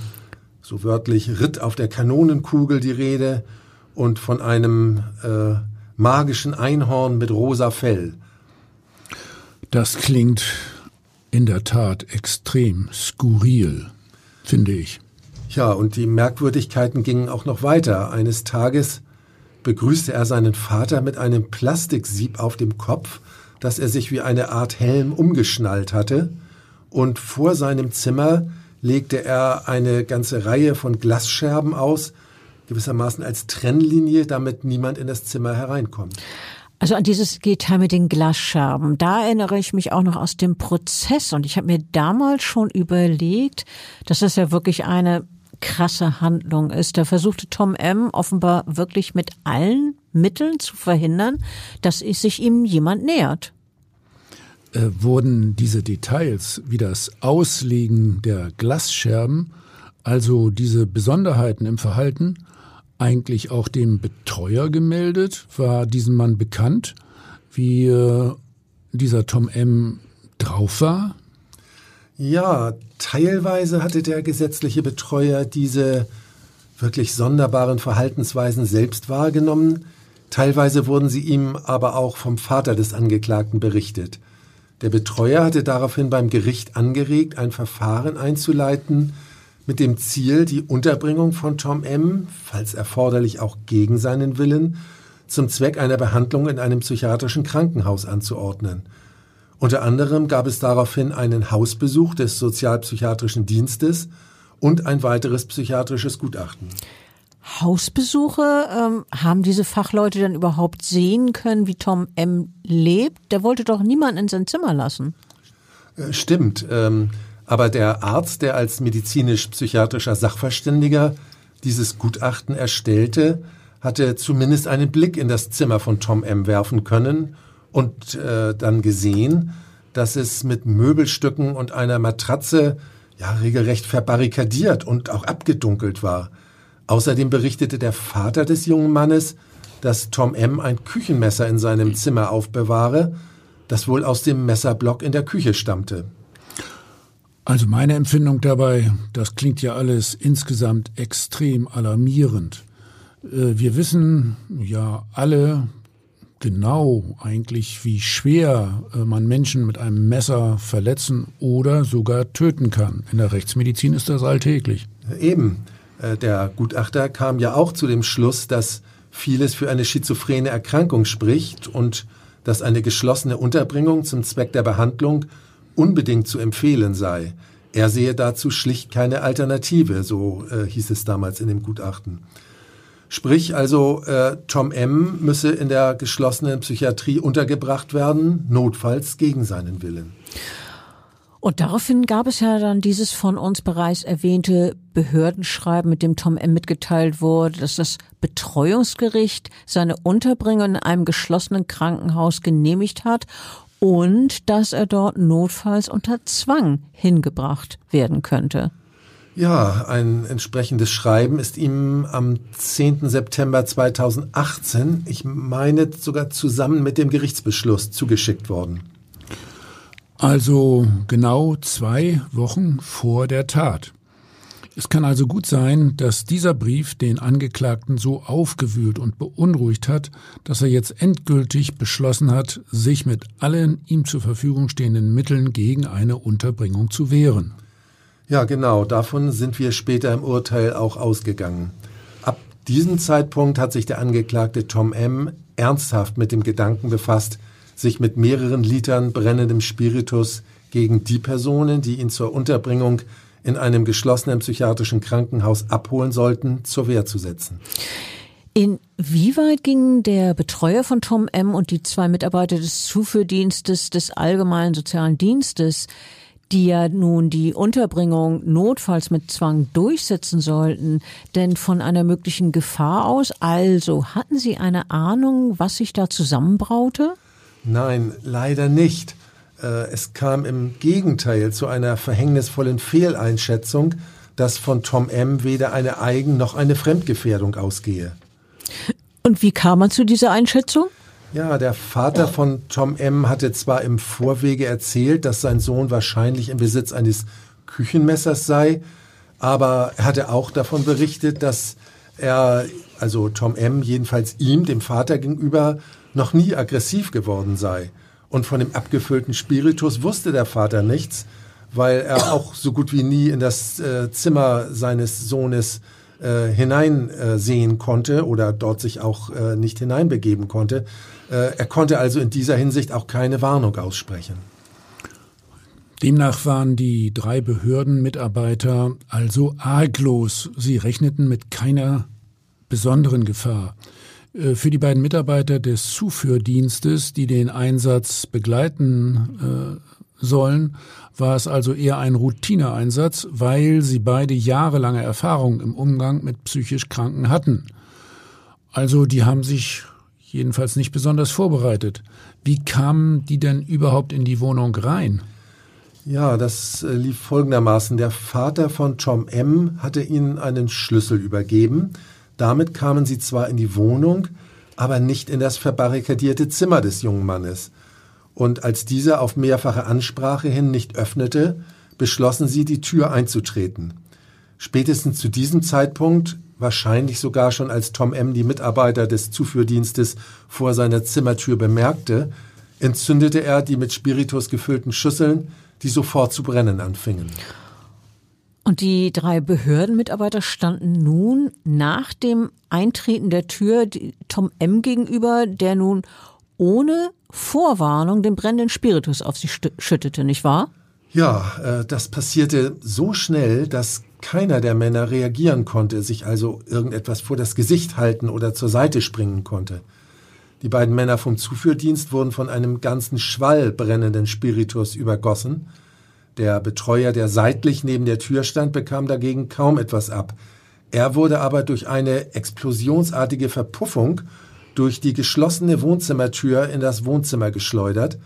so wörtlich, Ritt auf der Kanonenkugel die Rede und von einem äh, magischen Einhorn mit rosa Fell. Das klingt in der Tat extrem skurril, finde ich. Ja, und die Merkwürdigkeiten gingen auch noch weiter. Eines Tages begrüßte er seinen Vater mit einem Plastiksieb auf dem Kopf, das er sich wie eine Art Helm umgeschnallt hatte, und vor seinem Zimmer legte er eine ganze Reihe von Glasscherben aus, gewissermaßen als Trennlinie, damit niemand in das Zimmer hereinkommt. Also an dieses Detail mit den Glasscherben, da erinnere ich mich auch noch aus dem Prozess und ich habe mir damals schon überlegt, dass das ja wirklich eine krasse Handlung ist. Da versuchte Tom M. offenbar wirklich mit allen Mitteln zu verhindern, dass sich ihm jemand nähert. Äh, wurden diese Details wie das Auslegen der Glasscherben, also diese Besonderheiten im Verhalten, eigentlich auch dem Betreuer gemeldet? War diesem Mann bekannt, wie äh, dieser Tom M. drauf war? Ja, teilweise hatte der gesetzliche Betreuer diese wirklich sonderbaren Verhaltensweisen selbst wahrgenommen, teilweise wurden sie ihm aber auch vom Vater des Angeklagten berichtet. Der Betreuer hatte daraufhin beim Gericht angeregt, ein Verfahren einzuleiten, mit dem Ziel, die Unterbringung von Tom M., falls erforderlich auch gegen seinen Willen, zum Zweck einer Behandlung in einem psychiatrischen Krankenhaus anzuordnen. Unter anderem gab es daraufhin einen Hausbesuch des Sozialpsychiatrischen Dienstes und ein weiteres psychiatrisches Gutachten. Hausbesuche, ähm, haben diese Fachleute dann überhaupt sehen können, wie Tom M. lebt? Der wollte doch niemanden in sein Zimmer lassen. Äh, stimmt, ähm, aber der Arzt, der als medizinisch-psychiatrischer Sachverständiger dieses Gutachten erstellte, hatte zumindest einen Blick in das Zimmer von Tom M. werfen können und äh, dann gesehen, dass es mit Möbelstücken und einer Matratze ja regelrecht verbarrikadiert und auch abgedunkelt war. Außerdem berichtete der Vater des jungen Mannes, dass Tom M. ein Küchenmesser in seinem Zimmer aufbewahre, das wohl aus dem Messerblock in der Küche stammte. Also meine Empfindung dabei, das klingt ja alles insgesamt extrem alarmierend. Äh, wir wissen ja alle, genau eigentlich, wie schwer äh, man Menschen mit einem Messer verletzen oder sogar töten kann. In der Rechtsmedizin ist das alltäglich. Eben. Äh, der Gutachter kam ja auch zu dem Schluss, dass vieles für eine schizophrene Erkrankung spricht und dass eine geschlossene Unterbringung zum Zweck der Behandlung unbedingt zu empfehlen sei. Er sehe dazu schlicht keine Alternative, so äh, hieß es damals in dem Gutachten. Sprich also, äh, Tom M. müsse in der geschlossenen Psychiatrie untergebracht werden, notfalls gegen seinen Willen. Und daraufhin gab es ja dann dieses von uns bereits erwähnte Behördenschreiben, mit dem Tom M. mitgeteilt wurde, dass das Betreuungsgericht seine Unterbringung in einem geschlossenen Krankenhaus genehmigt hat und dass er dort notfalls unter Zwang hingebracht werden könnte. Ja, ein entsprechendes Schreiben ist ihm am 10. September 2018, ich meine sogar zusammen mit dem Gerichtsbeschluss, zugeschickt worden. Also genau zwei Wochen vor der Tat. Es kann also gut sein, dass dieser Brief den Angeklagten so aufgewühlt und beunruhigt hat, dass er jetzt endgültig beschlossen hat, sich mit allen ihm zur Verfügung stehenden Mitteln gegen eine Unterbringung zu wehren. Ja, genau, davon sind wir später im Urteil auch ausgegangen. Ab diesem Zeitpunkt hat sich der Angeklagte Tom M. ernsthaft mit dem Gedanken befasst, sich mit mehreren Litern brennendem Spiritus gegen die Personen, die ihn zur Unterbringung in einem geschlossenen psychiatrischen Krankenhaus abholen sollten, zur Wehr zu setzen. Inwieweit gingen der Betreuer von Tom M. und die zwei Mitarbeiter des Zuführdienstes des Allgemeinen Sozialen Dienstes, die ja nun die Unterbringung notfalls mit Zwang durchsetzen sollten, denn von einer möglichen Gefahr aus? Also hatten Sie eine Ahnung, was sich da zusammenbraute? Nein, leider nicht. Äh, es kam im Gegenteil zu einer verhängnisvollen Fehleinschätzung, dass von Tom M. weder eine Eigen- noch eine Fremdgefährdung ausgehe. Und wie kam man zu dieser Einschätzung? Ja, der Vater von Tom M. hatte zwar im Vorwege erzählt, dass sein Sohn wahrscheinlich im Besitz eines Küchenmessers sei, aber er hatte auch davon berichtet, dass er, also Tom M., jedenfalls ihm, dem Vater gegenüber, noch nie aggressiv geworden sei. Und von dem abgefüllten Spiritus wusste der Vater nichts, weil er auch so gut wie nie in das äh, Zimmer seines Sohnes äh, hineinsehen konnte oder dort sich auch äh, nicht hineinbegeben konnte. Äh, er konnte also in dieser Hinsicht auch keine Warnung aussprechen. Demnach waren die drei Behördenmitarbeiter also arglos. Sie rechneten mit keiner besonderen Gefahr. Äh, für die beiden Mitarbeiter des Zuführdienstes, die den Einsatz begleiten äh, sollen, war es also eher ein Routineeinsatz, weil sie beide jahrelange Erfahrung im Umgang mit psychisch Kranken hatten. Also die haben sich jedenfalls nicht besonders vorbereitet. Wie kamen die denn überhaupt in die Wohnung rein? Ja, das äh, lief folgendermaßen. Der Vater von Tom M. hatte ihnen einen Schlüssel übergeben, damit kamen sie zwar in die Wohnung, aber nicht in das verbarrikadierte Zimmer des jungen Mannes. Und als dieser auf mehrfache Ansprache hin nicht öffnete, beschlossen sie, die Tür einzutreten. Spätestens zu diesem Zeitpunkt, wahrscheinlich sogar schon als Tom M. die Mitarbeiter des Zuführdienstes vor seiner Zimmertür bemerkte, entzündete er die mit Spiritus gefüllten Schüsseln, die sofort zu brennen anfingen. Und die drei Behördenmitarbeiter standen nun nach dem Eintreten der Tür Tom M. gegenüber, der nun ohne Vorwarnung den brennenden Spiritus auf sie schüttete, nicht wahr? Ja, äh, das passierte so schnell, dass keiner der Männer reagieren konnte, sich also irgendetwas vor das Gesicht halten oder zur Seite springen konnte. Die beiden Männer vom Zuführdienst wurden von einem ganzen Schwall brennenden Spiritus übergossen der Betreuer, der seitlich neben der Tür stand, bekam dagegen kaum etwas ab. Er wurde aber durch eine explosionsartige Verpuffung durch die geschlossene Wohnzimmertür in das Wohnzimmer geschleudert.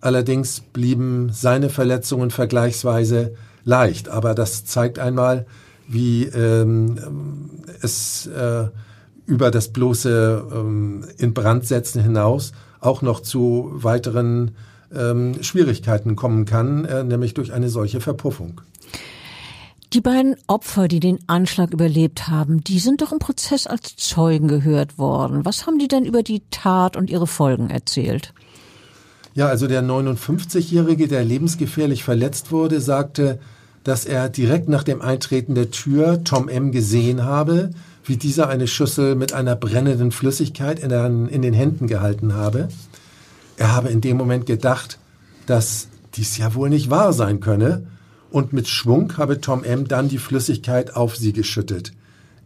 Allerdings blieben seine Verletzungen vergleichsweise leicht, aber das zeigt einmal, wie ähm, es äh, über das bloße ähm, Inbrandsetzen hinaus auch noch zu weiteren ähm, Schwierigkeiten kommen kann, äh, nämlich durch eine solche Verpuffung. Die beiden Opfer, die den Anschlag überlebt haben, die sind doch im Prozess als Zeugen gehört worden. Was haben die denn über die Tat und ihre Folgen erzählt? Ja, also der 59-Jährige, der lebensgefährlich verletzt wurde, sagte, dass er direkt nach dem Eintreten der Tür Tom M. gesehen habe, wie dieser eine Schüssel mit einer brennenden Flüssigkeit in, den, in den Händen gehalten habe. Er habe in dem Moment gedacht, dass dies ja wohl nicht wahr sein könne, und mit Schwung habe Tom M. dann die Flüssigkeit auf sie geschüttet.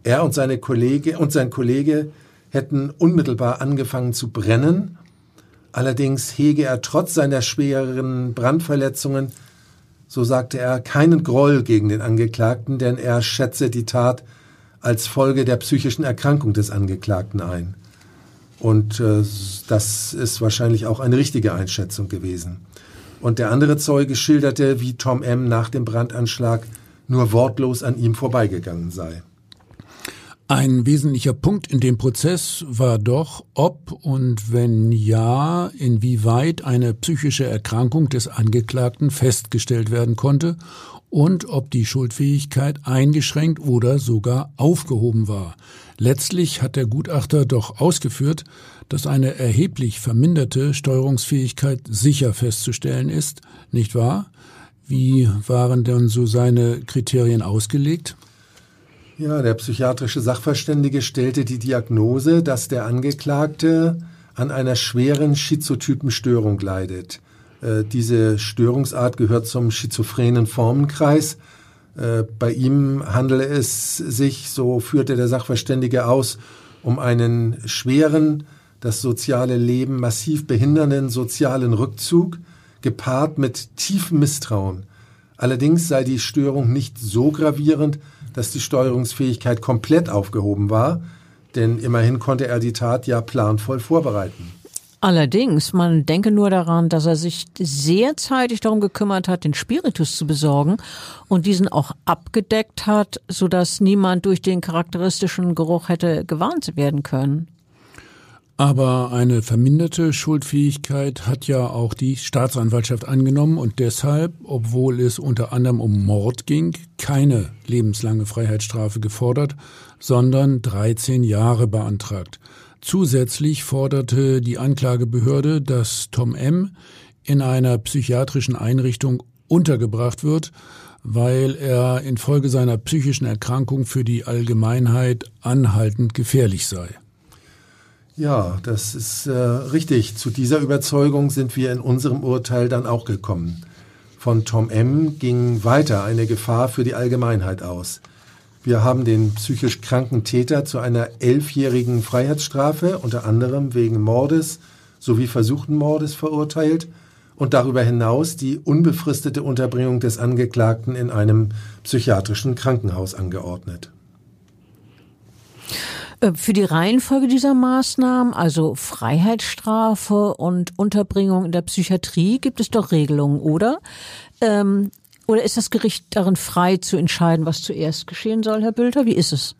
Er und seine Kollege und sein Kollege hätten unmittelbar angefangen zu brennen. Allerdings hege er trotz seiner schweren Brandverletzungen, so sagte er, keinen Groll gegen den Angeklagten, denn er schätze die Tat als Folge der psychischen Erkrankung des Angeklagten ein. Und äh, das ist wahrscheinlich auch eine richtige Einschätzung gewesen. Und der andere Zeuge schilderte, wie Tom M. nach dem Brandanschlag nur wortlos an ihm vorbeigegangen sei. Ein wesentlicher Punkt in dem Prozess war doch, ob und wenn ja, inwieweit eine psychische Erkrankung des Angeklagten festgestellt werden konnte und ob die Schuldfähigkeit eingeschränkt oder sogar aufgehoben war. Letztlich hat der Gutachter doch ausgeführt, dass eine erheblich verminderte Steuerungsfähigkeit sicher festzustellen ist, nicht wahr? Wie waren denn so seine Kriterien ausgelegt? Ja, der psychiatrische Sachverständige stellte die Diagnose, dass der Angeklagte an einer schweren schizotypen Störung leidet. Äh, diese Störungsart gehört zum schizophrenen Formenkreis. Äh, bei ihm handele es sich, so führte der Sachverständige aus, um einen schweren, das soziale Leben massiv behindernden sozialen Rückzug, gepaart mit tiefem Misstrauen. Allerdings sei die Störung nicht so gravierend, dass die Steuerungsfähigkeit komplett aufgehoben war, denn immerhin konnte er die Tat ja planvoll vorbereiten. Allerdings, man denke nur daran, dass er sich sehr zeitig darum gekümmert hat, den Spiritus zu besorgen und diesen auch abgedeckt hat, sodass niemand durch den charakteristischen Geruch hätte gewarnt werden können. Aber eine verminderte Schuldfähigkeit hat ja auch die Staatsanwaltschaft angenommen und deshalb, obwohl es unter anderem um Mord ging, keine lebenslange Freiheitsstrafe gefordert, sondern 13 Jahre beantragt. Zusätzlich forderte die Anklagebehörde, dass Tom M. in einer psychiatrischen Einrichtung untergebracht wird, weil er infolge seiner psychischen Erkrankung für die Allgemeinheit anhaltend gefährlich sei. Ja, das ist äh, richtig. Zu dieser Überzeugung sind wir in unserem Urteil dann auch gekommen. Von Tom M. ging weiter eine Gefahr für die Allgemeinheit aus. Wir haben den psychisch kranken Täter zu einer elfjährigen Freiheitsstrafe, unter anderem wegen Mordes sowie versuchten Mordes verurteilt und darüber hinaus die unbefristete Unterbringung des Angeklagten in einem psychiatrischen Krankenhaus angeordnet. Äh, für die Reihenfolge dieser Maßnahmen, also Freiheitsstrafe und Unterbringung in der Psychiatrie, gibt es doch Regelungen, oder? Ähm, oder ist das Gericht darin frei zu entscheiden, was zuerst geschehen soll, Herr Bülter? Wie ist es?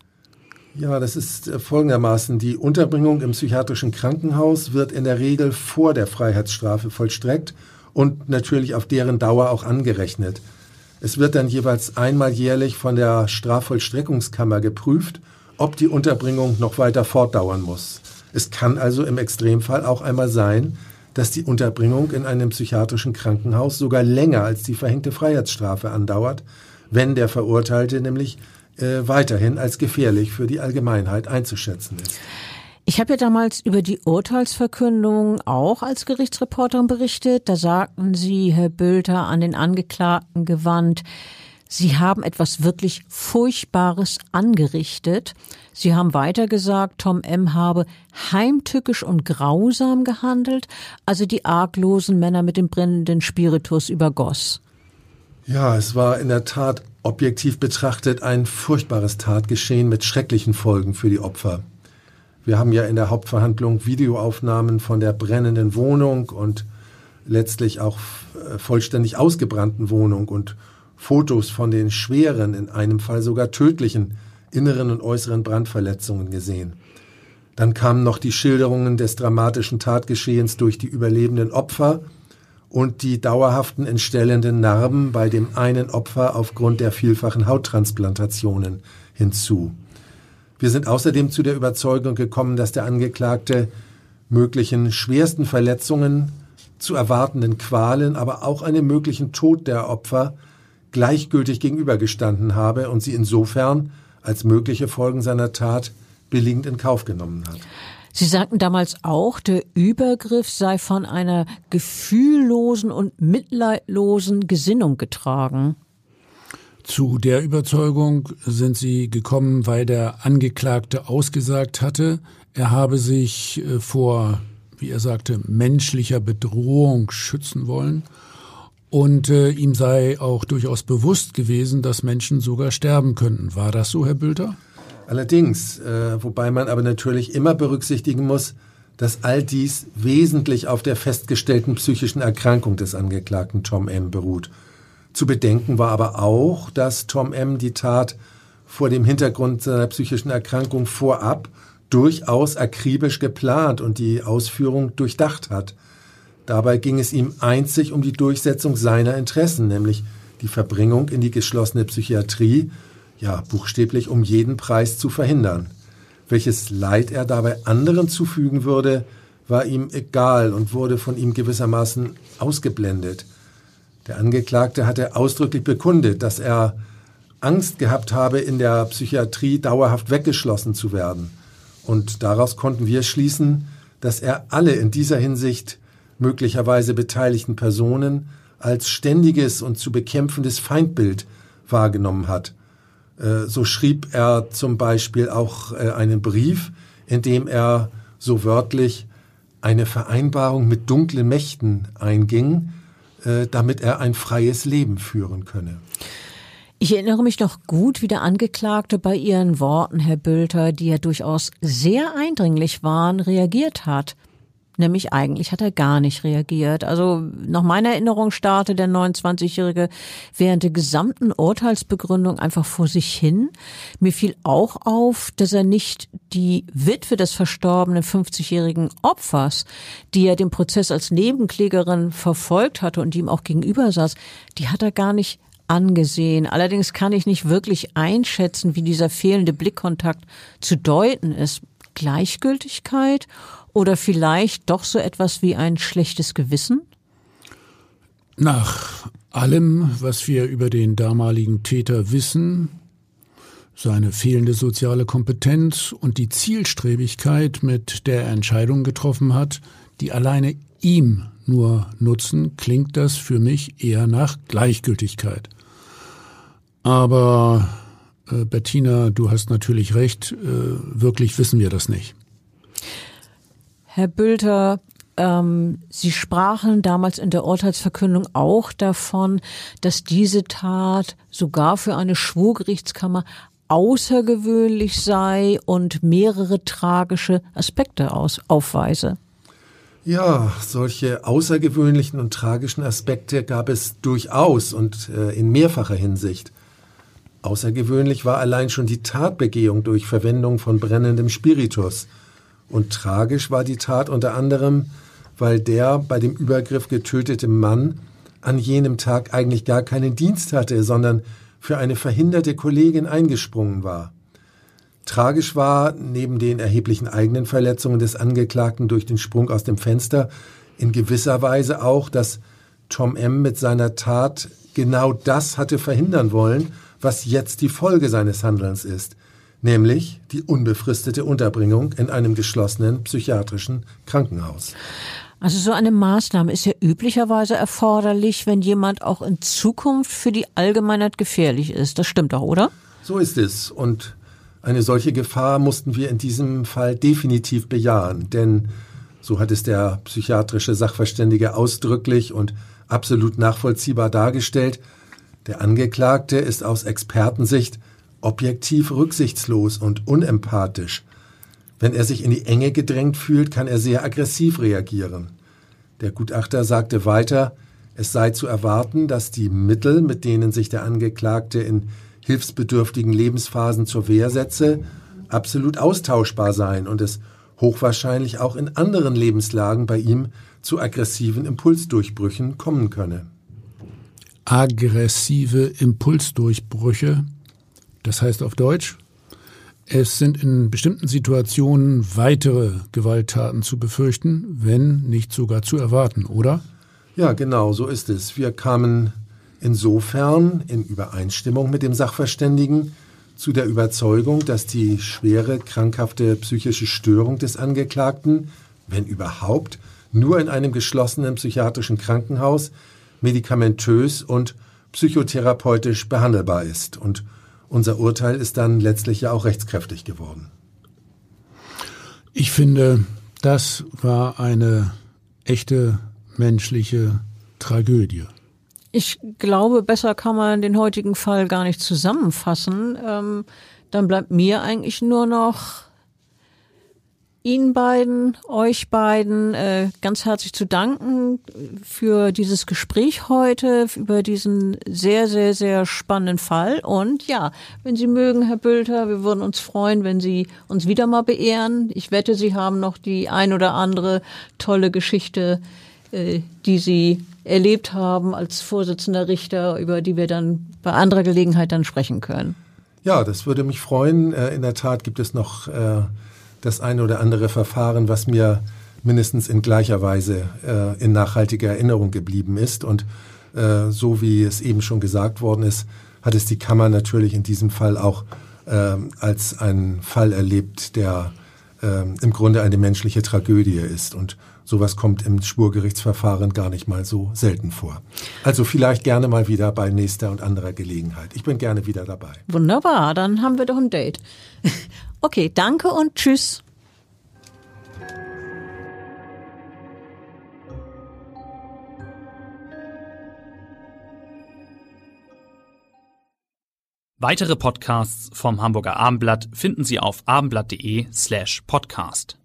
Ja, das ist äh, folgendermaßen. Die Unterbringung im psychiatrischen Krankenhaus wird in der Regel vor der Freiheitsstrafe vollstreckt und natürlich auf deren Dauer auch angerechnet. Es wird dann jeweils einmal jährlich von der Strafvollstreckungskammer geprüft, ob die Unterbringung noch weiter fortdauern muss. Es kann also im Extremfall auch einmal sein, dass die Unterbringung in einem psychiatrischen Krankenhaus sogar länger als die verhängte Freiheitsstrafe andauert, wenn der Verurteilte nämlich äh, weiterhin als gefährlich für die Allgemeinheit einzuschätzen ist. Ich habe ja damals über die Urteilsverkündung auch als Gerichtsreporterin berichtet. Da sagten Sie, Herr Bülter, an den Angeklagten gewandt, Sie haben etwas wirklich Furchtbares angerichtet. Sie haben weiter gesagt, Tom M. habe heimtückisch und grausam gehandelt, also die arglosen Männer mit dem brennenden Spiritus übergoss. Ja, es war in der Tat objektiv betrachtet ein furchtbares Tatgeschehen mit schrecklichen Folgen für die Opfer. Wir haben ja in der Hauptverhandlung Videoaufnahmen von der brennenden Wohnung und letztlich auch äh, vollständig ausgebrannten Wohnung und Fotos von den schweren, in einem Fall sogar tödlichen inneren und äußeren Brandverletzungen gesehen. Dann kamen noch die Schilderungen des dramatischen Tatgeschehens durch die überlebenden Opfer und die dauerhaften entstellenden Narben bei dem einen Opfer aufgrund der vielfachen Hauttransplantationen hinzu. Wir sind außerdem zu der Überzeugung gekommen, dass der Angeklagte möglichen schwersten Verletzungen, zu erwartenden Qualen, aber auch einem möglichen Tod der Opfer gleichgültig gegenübergestanden habe und sie insofern als mögliche Folgen seiner Tat billigend in Kauf genommen hat. Sie sagten damals auch, der Übergriff sei von einer gefühllosen und mitleidlosen Gesinnung getragen. Zu der Überzeugung sind Sie gekommen, weil der Angeklagte ausgesagt hatte, er habe sich äh, vor, wie er sagte, menschlicher Bedrohung schützen wollen und äh, ihm sei auch durchaus bewusst gewesen, dass Menschen sogar sterben könnten. War das so, Herr Bülter? Allerdings, äh, wobei man aber natürlich immer berücksichtigen muss, dass all dies wesentlich auf der festgestellten psychischen Erkrankung des Angeklagten Tom M. beruht. Zu bedenken war aber auch, dass Tom M. die Tat vor dem Hintergrund seiner psychischen Erkrankung vorab durchaus akribisch geplant und die Ausführung durchdacht hat. Dabei ging es ihm einzig um die Durchsetzung seiner Interessen, nämlich die Verbringung in die geschlossene Psychiatrie, ja buchstäblich um jeden Preis zu verhindern. Welches Leid er dabei anderen zufügen würde, war ihm egal und wurde von ihm gewissermaßen ausgeblendet. Der Angeklagte hatte ausdrücklich bekundet, dass er Angst gehabt habe, in der Psychiatrie dauerhaft weggeschlossen zu werden. Und daraus konnten wir schließen, dass er alle in dieser Hinsicht möglicherweise beteiligten Personen als ständiges und zu bekämpfendes Feindbild wahrgenommen hat. Äh, so schrieb er zum Beispiel auch äh, einen Brief, in dem er so wörtlich eine Vereinbarung mit dunklen Mächten einging, äh, damit er ein freies Leben führen könne. Ich erinnere mich noch gut, wie der Angeklagte bei Ihren Worten, Herr Bülter, die ja durchaus sehr eindringlich waren, reagiert hat. Nämlich eigentlich hat er gar nicht reagiert. Also nach meiner Erinnerung starrte der 29-Jährige während der gesamten Urteilsbegründung einfach vor sich hin. Mir fiel auch auf, dass er nicht die Witwe des verstorbenen 50-jährigen Opfers, die er den Prozess als Nebenklägerin verfolgt hatte und ihm auch gegenüber saß, die hat er gar nicht angesehen. Allerdings kann ich nicht wirklich einschätzen, wie dieser fehlende Blickkontakt zu deuten ist. Gleichgültigkeit oder vielleicht doch so etwas wie ein schlechtes Gewissen? Nach allem, was wir über den damaligen Täter wissen, seine fehlende soziale Kompetenz und die Zielstrebigkeit, mit der er Entscheidungen getroffen hat, die alleine ihm nur nutzen, klingt das für mich eher nach Gleichgültigkeit. Aber äh, Bettina, du hast natürlich recht, äh, wirklich wissen wir das nicht. Herr Bülter, ähm, Sie sprachen damals in der Urteilsverkündung auch davon, dass diese Tat sogar für eine Schwurgerichtskammer außergewöhnlich sei und mehrere tragische Aspekte aus, aufweise. Ja, solche außergewöhnlichen und tragischen Aspekte gab es durchaus und äh, in mehrfacher Hinsicht. Außergewöhnlich war allein schon die Tatbegehung durch Verwendung von brennendem Spiritus. Und tragisch war die Tat unter anderem, weil der bei dem Übergriff getötete Mann an jenem Tag eigentlich gar keinen Dienst hatte, sondern für eine verhinderte Kollegin eingesprungen war. Tragisch war, neben den erheblichen eigenen Verletzungen des Angeklagten durch den Sprung aus dem Fenster, in gewisser Weise auch, dass Tom M. mit seiner Tat genau das hatte verhindern wollen, was jetzt die Folge seines Handelns ist, nämlich die unbefristete Unterbringung in einem geschlossenen psychiatrischen Krankenhaus. Also so eine Maßnahme ist ja üblicherweise erforderlich, wenn jemand auch in Zukunft für die Allgemeinheit gefährlich ist. Das stimmt doch, oder? So ist es. Und eine solche Gefahr mussten wir in diesem Fall definitiv bejahen, denn so hat es der psychiatrische Sachverständige ausdrücklich und absolut nachvollziehbar dargestellt, der Angeklagte ist aus Expertensicht objektiv rücksichtslos und unempathisch. Wenn er sich in die Enge gedrängt fühlt, kann er sehr aggressiv reagieren. Der Gutachter sagte weiter, es sei zu erwarten, dass die Mittel, mit denen sich der Angeklagte in hilfsbedürftigen Lebensphasen zur Wehr setze, absolut austauschbar seien und es hochwahrscheinlich auch in anderen Lebenslagen bei ihm zu aggressiven Impulsdurchbrüchen kommen könne aggressive Impulsdurchbrüche. Das heißt auf Deutsch, es sind in bestimmten Situationen weitere Gewalttaten zu befürchten, wenn nicht sogar zu erwarten, oder? Ja, genau, so ist es. Wir kamen insofern in Übereinstimmung mit dem Sachverständigen zu der Überzeugung, dass die schwere krankhafte psychische Störung des Angeklagten, wenn überhaupt, nur in einem geschlossenen psychiatrischen Krankenhaus medikamentös und psychotherapeutisch behandelbar ist. Und unser Urteil ist dann letztlich ja auch rechtskräftig geworden. Ich finde, das war eine echte menschliche Tragödie. Ich glaube, besser kann man den heutigen Fall gar nicht zusammenfassen. Ähm, dann bleibt mir eigentlich nur noch Ihnen beiden, euch beiden äh, ganz herzlich zu danken für dieses Gespräch heute, über diesen sehr, sehr, sehr spannenden Fall. Und ja, wenn Sie mögen, Herr Bülter, wir würden uns freuen, wenn Sie uns wieder mal beehren. Ich wette, Sie haben noch die ein oder andere tolle Geschichte, äh, die Sie erlebt haben als Vorsitzender Richter, über die wir dann bei anderer Gelegenheit dann sprechen können. Ja, das würde mich freuen. Äh, in der Tat gibt es noch äh, das eine oder andere Verfahren, was mir mindestens in gleicher Weise äh, in nachhaltiger Erinnerung geblieben ist. Und äh, so wie es eben schon gesagt worden ist, hat es die Kammer natürlich in diesem Fall auch äh, als einen Fall erlebt, der äh, im Grunde eine menschliche Tragödie ist. Und sowas kommt im Spurgerichtsverfahren gar nicht mal so selten vor. Also vielleicht gerne mal wieder bei nächster und anderer Gelegenheit. Ich bin gerne wieder dabei. Wunderbar, dann haben wir doch ein Date. Okay, danke und tschüss. Weitere Podcasts vom Hamburger Abendblatt finden Sie auf abendblatt.de slash podcast.